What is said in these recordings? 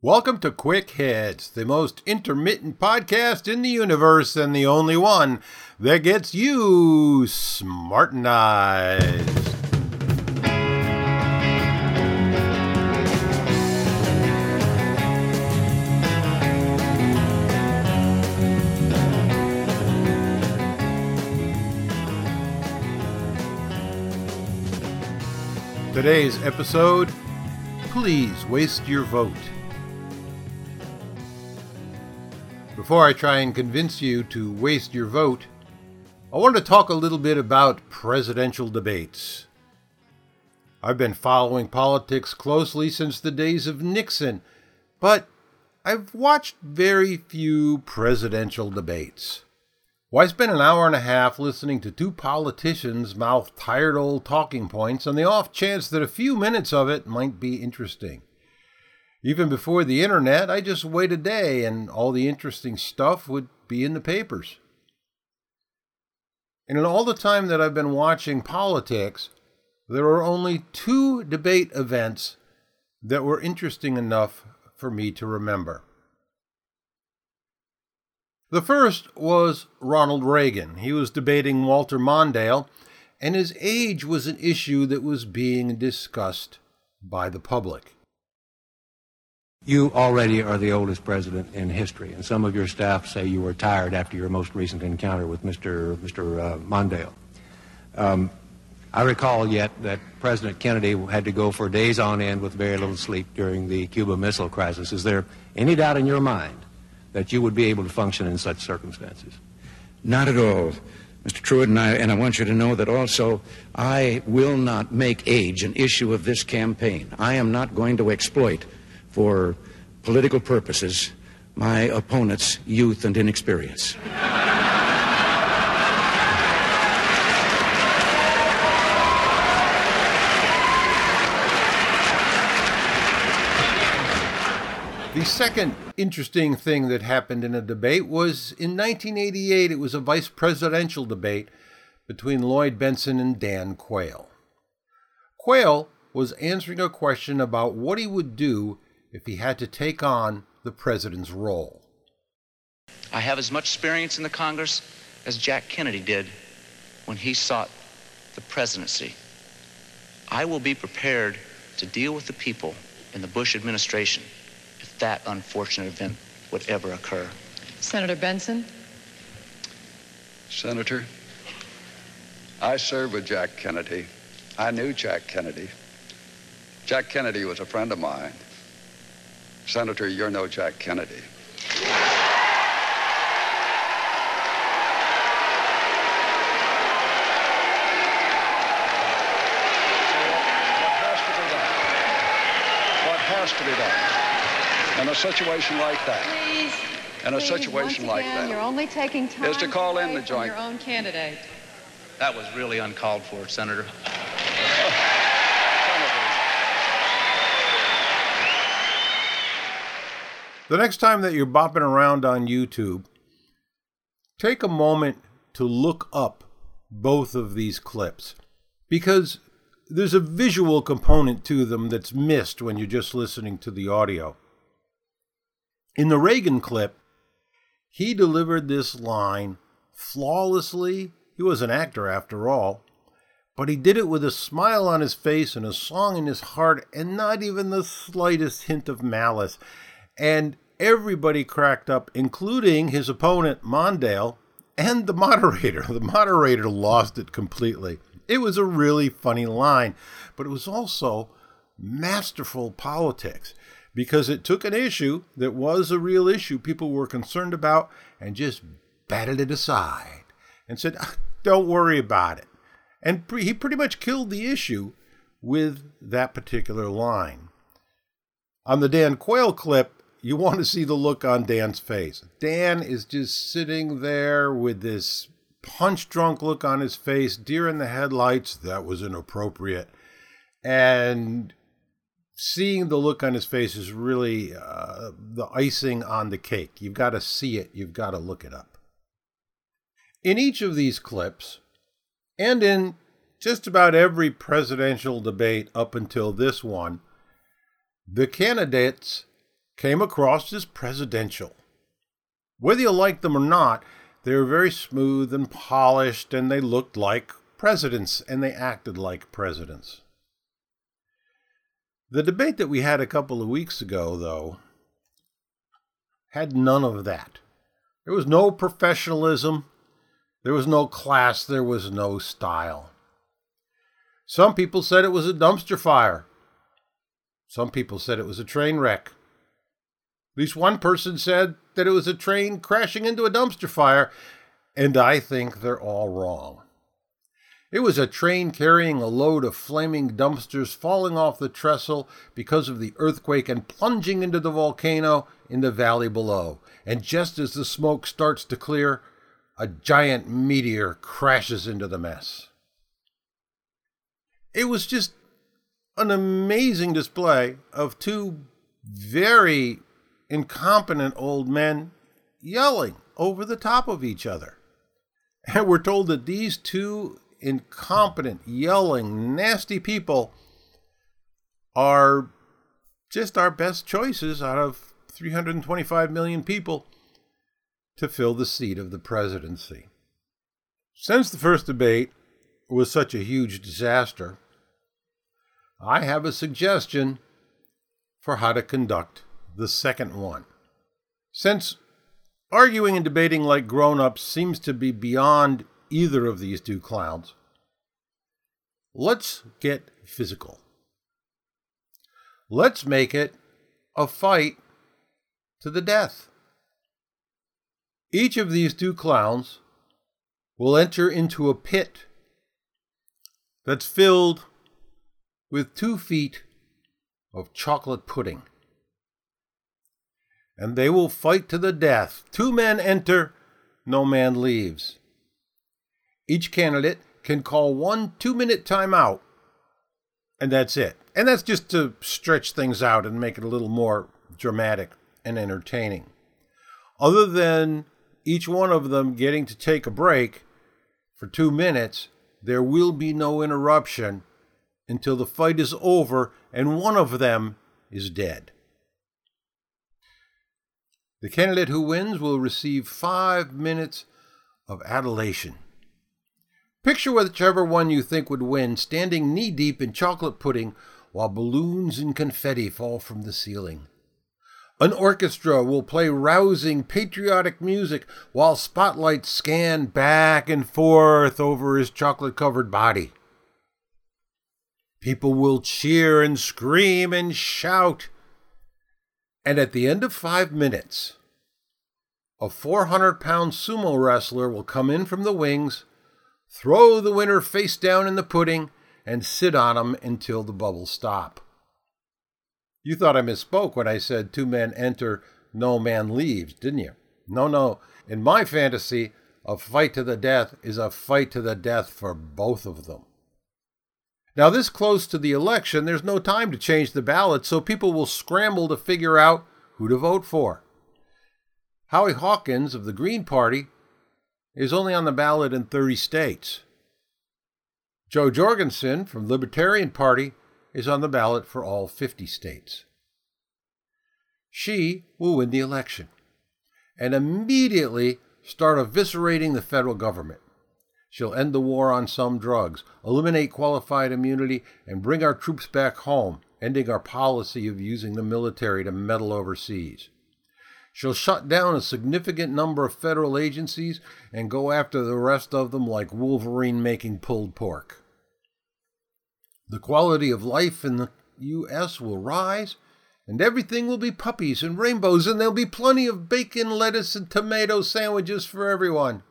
Welcome to Quick Hits, the most intermittent podcast in the universe and the only one that gets you smartenized. Today's episode Please Waste Your Vote. Before I try and convince you to waste your vote, I want to talk a little bit about presidential debates. I've been following politics closely since the days of Nixon, but I've watched very few presidential debates. Why spend an hour and a half listening to two politicians mouth tired old talking points on the off chance that a few minutes of it might be interesting? Even before the internet, I just wait a day and all the interesting stuff would be in the papers. And in all the time that I've been watching politics, there are only two debate events that were interesting enough for me to remember. The first was Ronald Reagan. He was debating Walter Mondale, and his age was an issue that was being discussed by the public. You already are the oldest president in history, and some of your staff say you were tired after your most recent encounter with Mr. Mr. Uh, Mondale. Um, I recall yet that President Kennedy had to go for days on end with very little sleep during the Cuba Missile Crisis. Is there any doubt in your mind that you would be able to function in such circumstances? Not at all, Mr. Trewhitt, and I, and I want you to know that also I will not make age an issue of this campaign. I am not going to exploit for political purposes my opponent's youth and inexperience. The second interesting thing that happened in a debate was in 1988, it was a vice presidential debate between Lloyd Bentsen and Dan Quayle. Quayle was answering a question about what he would do if he had to take on the president's role. I have as much experience in the Congress as Jack Kennedy did when he sought the presidency. I will be prepared to deal with the people in the Bush administration if that unfortunate event would ever occur. Senator Bentsen? Senator, I served with Jack Kennedy. I knew Jack Kennedy. Jack Kennedy was a friend of mine. Senator, you're no Jack Kennedy. What has to be done? What has to be done in a situation like that? Please. In a please, situation once like again, that. You're only taking time Is to call in the joint- your own candidate. That was really uncalled for, Senator. The next time that you're bopping around on YouTube, take a moment to look up both of these clips because there's a visual component to them that's missed when you're just listening to the audio. In the Reagan clip, he delivered this line flawlessly. He was an actor after all, but he did it with a smile on his face and a song in his heart and not even the slightest hint of malice. And everybody cracked up, including his opponent, Mondale, and the moderator. The moderator lost it completely. It was a really funny line, but it was also masterful politics because it took an issue that was a real issue people were concerned about and just batted it aside and said, "Ah, don't worry about it. And pre- he pretty much killed the issue with that particular line. On the Dan Quayle clip, you want to see the look on Dan's face. Dan is just sitting there with this punch drunk look on his face, deer in the headlights. That was inappropriate. And seeing the look on his face is really uh, the icing on the cake. You've got to see it, you've got to look it up. In each of these clips, and in just about every presidential debate up until this one, the candidates came across as presidential. Whether you like them or not, they were very smooth and polished, and they looked like presidents, and they acted like presidents. The debate that we had a couple of weeks ago, though, had none of that. There was no professionalism, there was no class, there was no style. Some people said it was a dumpster fire. Some people said it was a train wreck. At least one person said that it was a train crashing into a dumpster fire, and I think they're all wrong. It was a train carrying a load of flaming dumpsters falling off the trestle because of the earthquake and plunging into the volcano in the valley below. And just as the smoke starts to clear, a giant meteor crashes into the mess. It was just an amazing display of two very incompetent old men yelling over the top of each other. And we're told that these two incompetent, yelling, nasty people are just our best choices out of 325 million people to fill the seat of the presidency. Since the first debate was such a huge disaster, I have a suggestion for how to conduct the second one. Since arguing and debating like grown ups seems to be beyond either of these two clowns. Let's get physical. Let's make it a fight to the death. Each of these two clowns will enter into a pit that's filled with two feet of chocolate pudding. And they will fight to the death. Two men enter, no man leaves. Each candidate can call one two minute timeout, and that's it. And that's just to stretch things out and make it a little more dramatic and entertaining. Other than each one of them getting to take a break for two minutes, there will be no interruption until the fight is over and one of them is dead. The candidate who wins will receive five minutes of adulation. Picture whichever one you think would win standing knee deep in chocolate pudding while balloons and confetti fall from the ceiling. An orchestra will play rousing patriotic music while spotlights scan back and forth over his chocolate covered body. People will cheer and scream and shout. And at the end of five minutes, a 400 pound sumo wrestler will come in from the wings throw the winner face down in the pudding, and sit on him until the bubbles stop. You thought I misspoke when I said two men enter, no man leaves, didn't you? No, no. In my fantasy, a fight to the death is a fight to the death for both of them. Now, this close to the election, there's no time to change the ballot, so people will scramble to figure out who to vote for. Howie Hawkins of the Green Party is only on the ballot in 30 states. Jo Jorgensen from Libertarian Party is on the ballot for all 50 states. She will win the election and immediately start eviscerating the federal government. She'll end the war on some drugs, eliminate qualified immunity, and bring our troops back home, ending our policy of using the military to meddle overseas. She'll shut down a significant number of federal agencies and go after the rest of them like Wolverine making pulled pork. The quality of life in the U.S. will rise, and everything will be puppies and rainbows, and there'll be plenty of bacon, lettuce, and tomato sandwiches for everyone.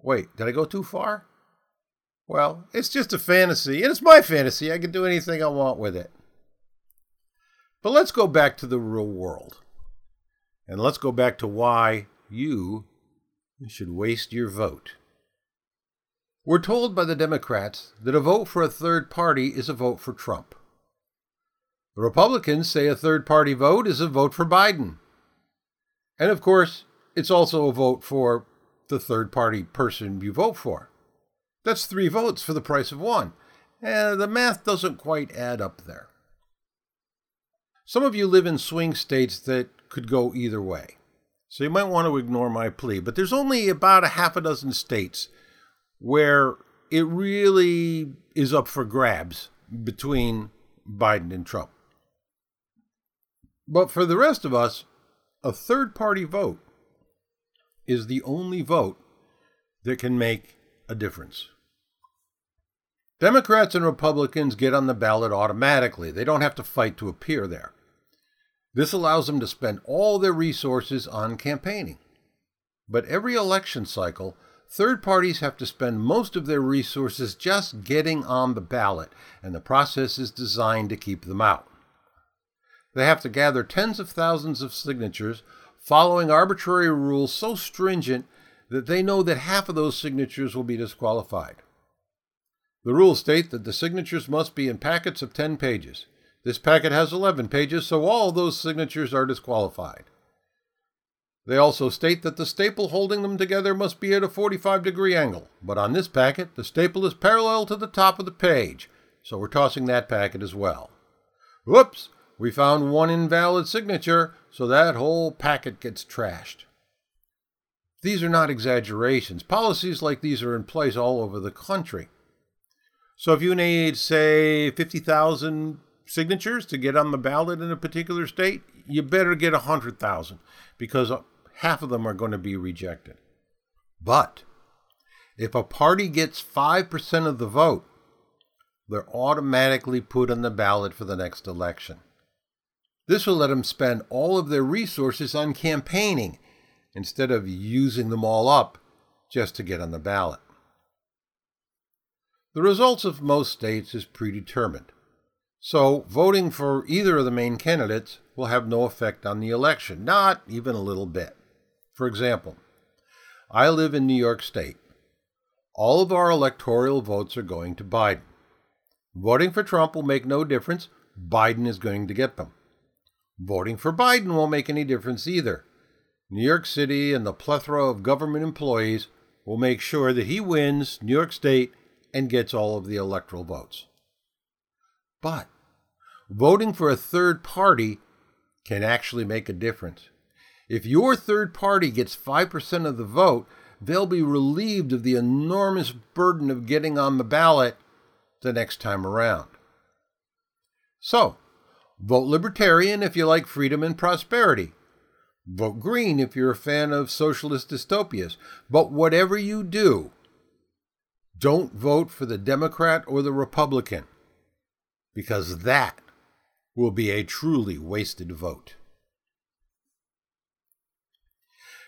Wait, did I go too far? Well, it's just a fantasy, and it's my fantasy. I can do anything I want with it. But let's go back to the real world. And let's go back to why you should waste your vote. We're told by the Democrats that a vote for a third party is a vote for Trump. The Republicans say a third party vote is a vote for Biden. And of course, it's also a vote for the third party person you vote for. That's three votes for the price of one. And the math doesn't quite add up there. Some of you live in swing states that could go either way. So you might want to ignore my plea, but there's only about a half a dozen states where it really is up for grabs between Biden and Trump. But for the rest of us, a third party vote is the only vote that can make a difference. Democrats and Republicans get on the ballot automatically. They don't have to fight to appear there. This allows them to spend all their resources on campaigning. But every election cycle, third parties have to spend most of their resources just getting on the ballot, and the process is designed to keep them out. They have to gather tens of thousands of signatures, following arbitrary rules so stringent that they know that half of those signatures will be disqualified. The rules state that the signatures must be in packets of 10 pages. This packet has 11 pages, so all those signatures are disqualified. They also state that the staple holding them together must be at a 45 degree angle, but on this packet, the staple is parallel to the top of the page, so we're tossing that packet as well. Whoops! We found one invalid signature, so that whole packet gets trashed. These are not exaggerations. Policies like these are in place all over the country. So if you need, say, 50,000 signatures to get on the ballot in a particular state, you better get 100,000 because uh, half of them are going to be rejected. But if a party gets 5% of the vote, they're automatically put on the ballot for the next election. This will let them spend all of their resources on campaigning instead of using them all up just to get on the ballot. The results of most states is predetermined, so voting for either of the main candidates will have no effect on the election, not even a little bit. For example, I live in New York State. All of our electoral votes are going to Biden. Voting for Trump will make no difference. Biden is going to get them. Voting for Biden won't make any difference either. New York City and the plethora of government employees will make sure that he wins New York State and gets all of the electoral votes. But voting for a third party can actually make a difference. If your third party gets 5% of the vote, they'll be relieved of the enormous burden of getting on the ballot the next time around. So, Vote Libertarian if you like freedom and prosperity. Vote Green if you're a fan of socialist dystopias. But whatever you do, don't vote for the Democrat or the Republican, because that will be a truly wasted vote.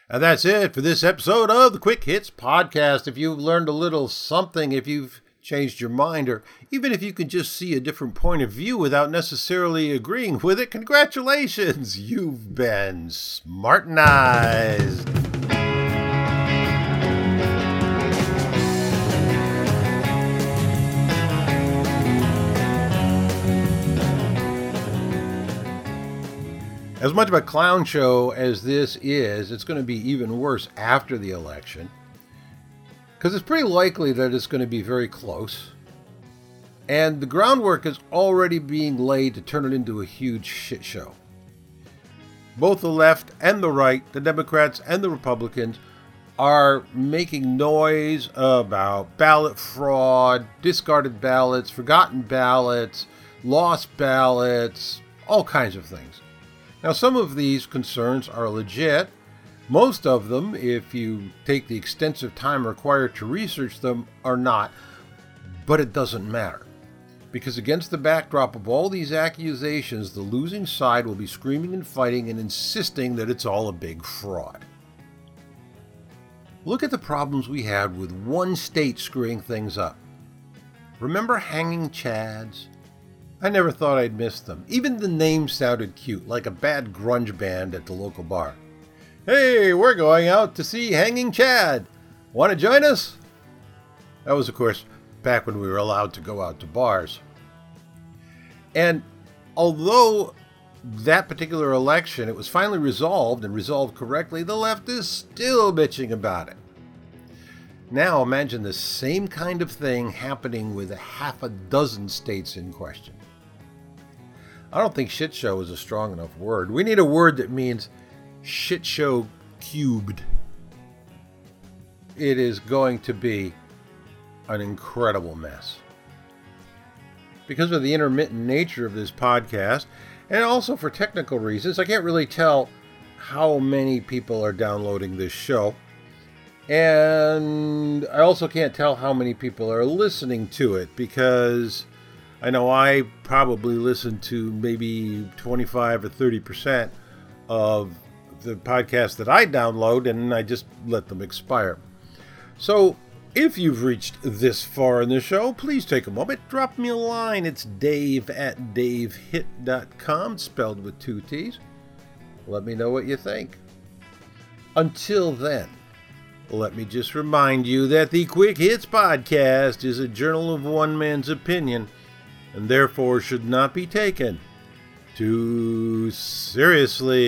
And that's it for this episode of the Quick Hits Podcast. If you've learned a little something, if you've changed your mind, or even if you can just see a different point of view without necessarily agreeing with it, congratulations! You've been smartenized! As much of a clown show as this is, it's going to be even worse after the election because it's pretty likely that it's going to be very close. And the groundwork is already being laid to turn it into a huge shit show. Both the left and the right, the Democrats and the Republicans, are making noise about ballot fraud, discarded ballots, forgotten ballots, lost ballots, all kinds of things. Now, some of these concerns are legit, most of them, if you take the extensive time required to research them, are not, but it doesn't matter. Because against the backdrop of all these accusations, the losing side will be screaming and fighting and insisting that it's all a big fraud. Look at the problems we had with one state screwing things up. Remember hanging chads? I never thought I'd miss them. Even the name sounded cute, like a bad grunge band at the local bar. Hey, we're going out to see Hanging Chad. Want to join us? That was, of course, back when we were allowed to go out to bars. And although that particular election, it was finally resolved and resolved correctly, the left is still bitching about it. Now imagine the same kind of thing happening with a half a dozen states in question. I don't think shit show is a strong enough word. We need a word that means shit show cubed. It is going to be an incredible mess. Because of the intermittent nature of this podcast, and also for technical reasons, I can't really tell how many people are downloading this show. And I also can't tell how many people are listening to it because I know I probably listen to maybe 25 or 30% of the podcasts that I download and I just let them expire. So if you've reached this far in the show, please take a moment, drop me a line. It's dave at davehitt.com, spelled with two T's. Let me know what you think. Until then, let me just remind you that the Quick Hits Podcast is a journal of one man's opinion and therefore should not be taken too seriously.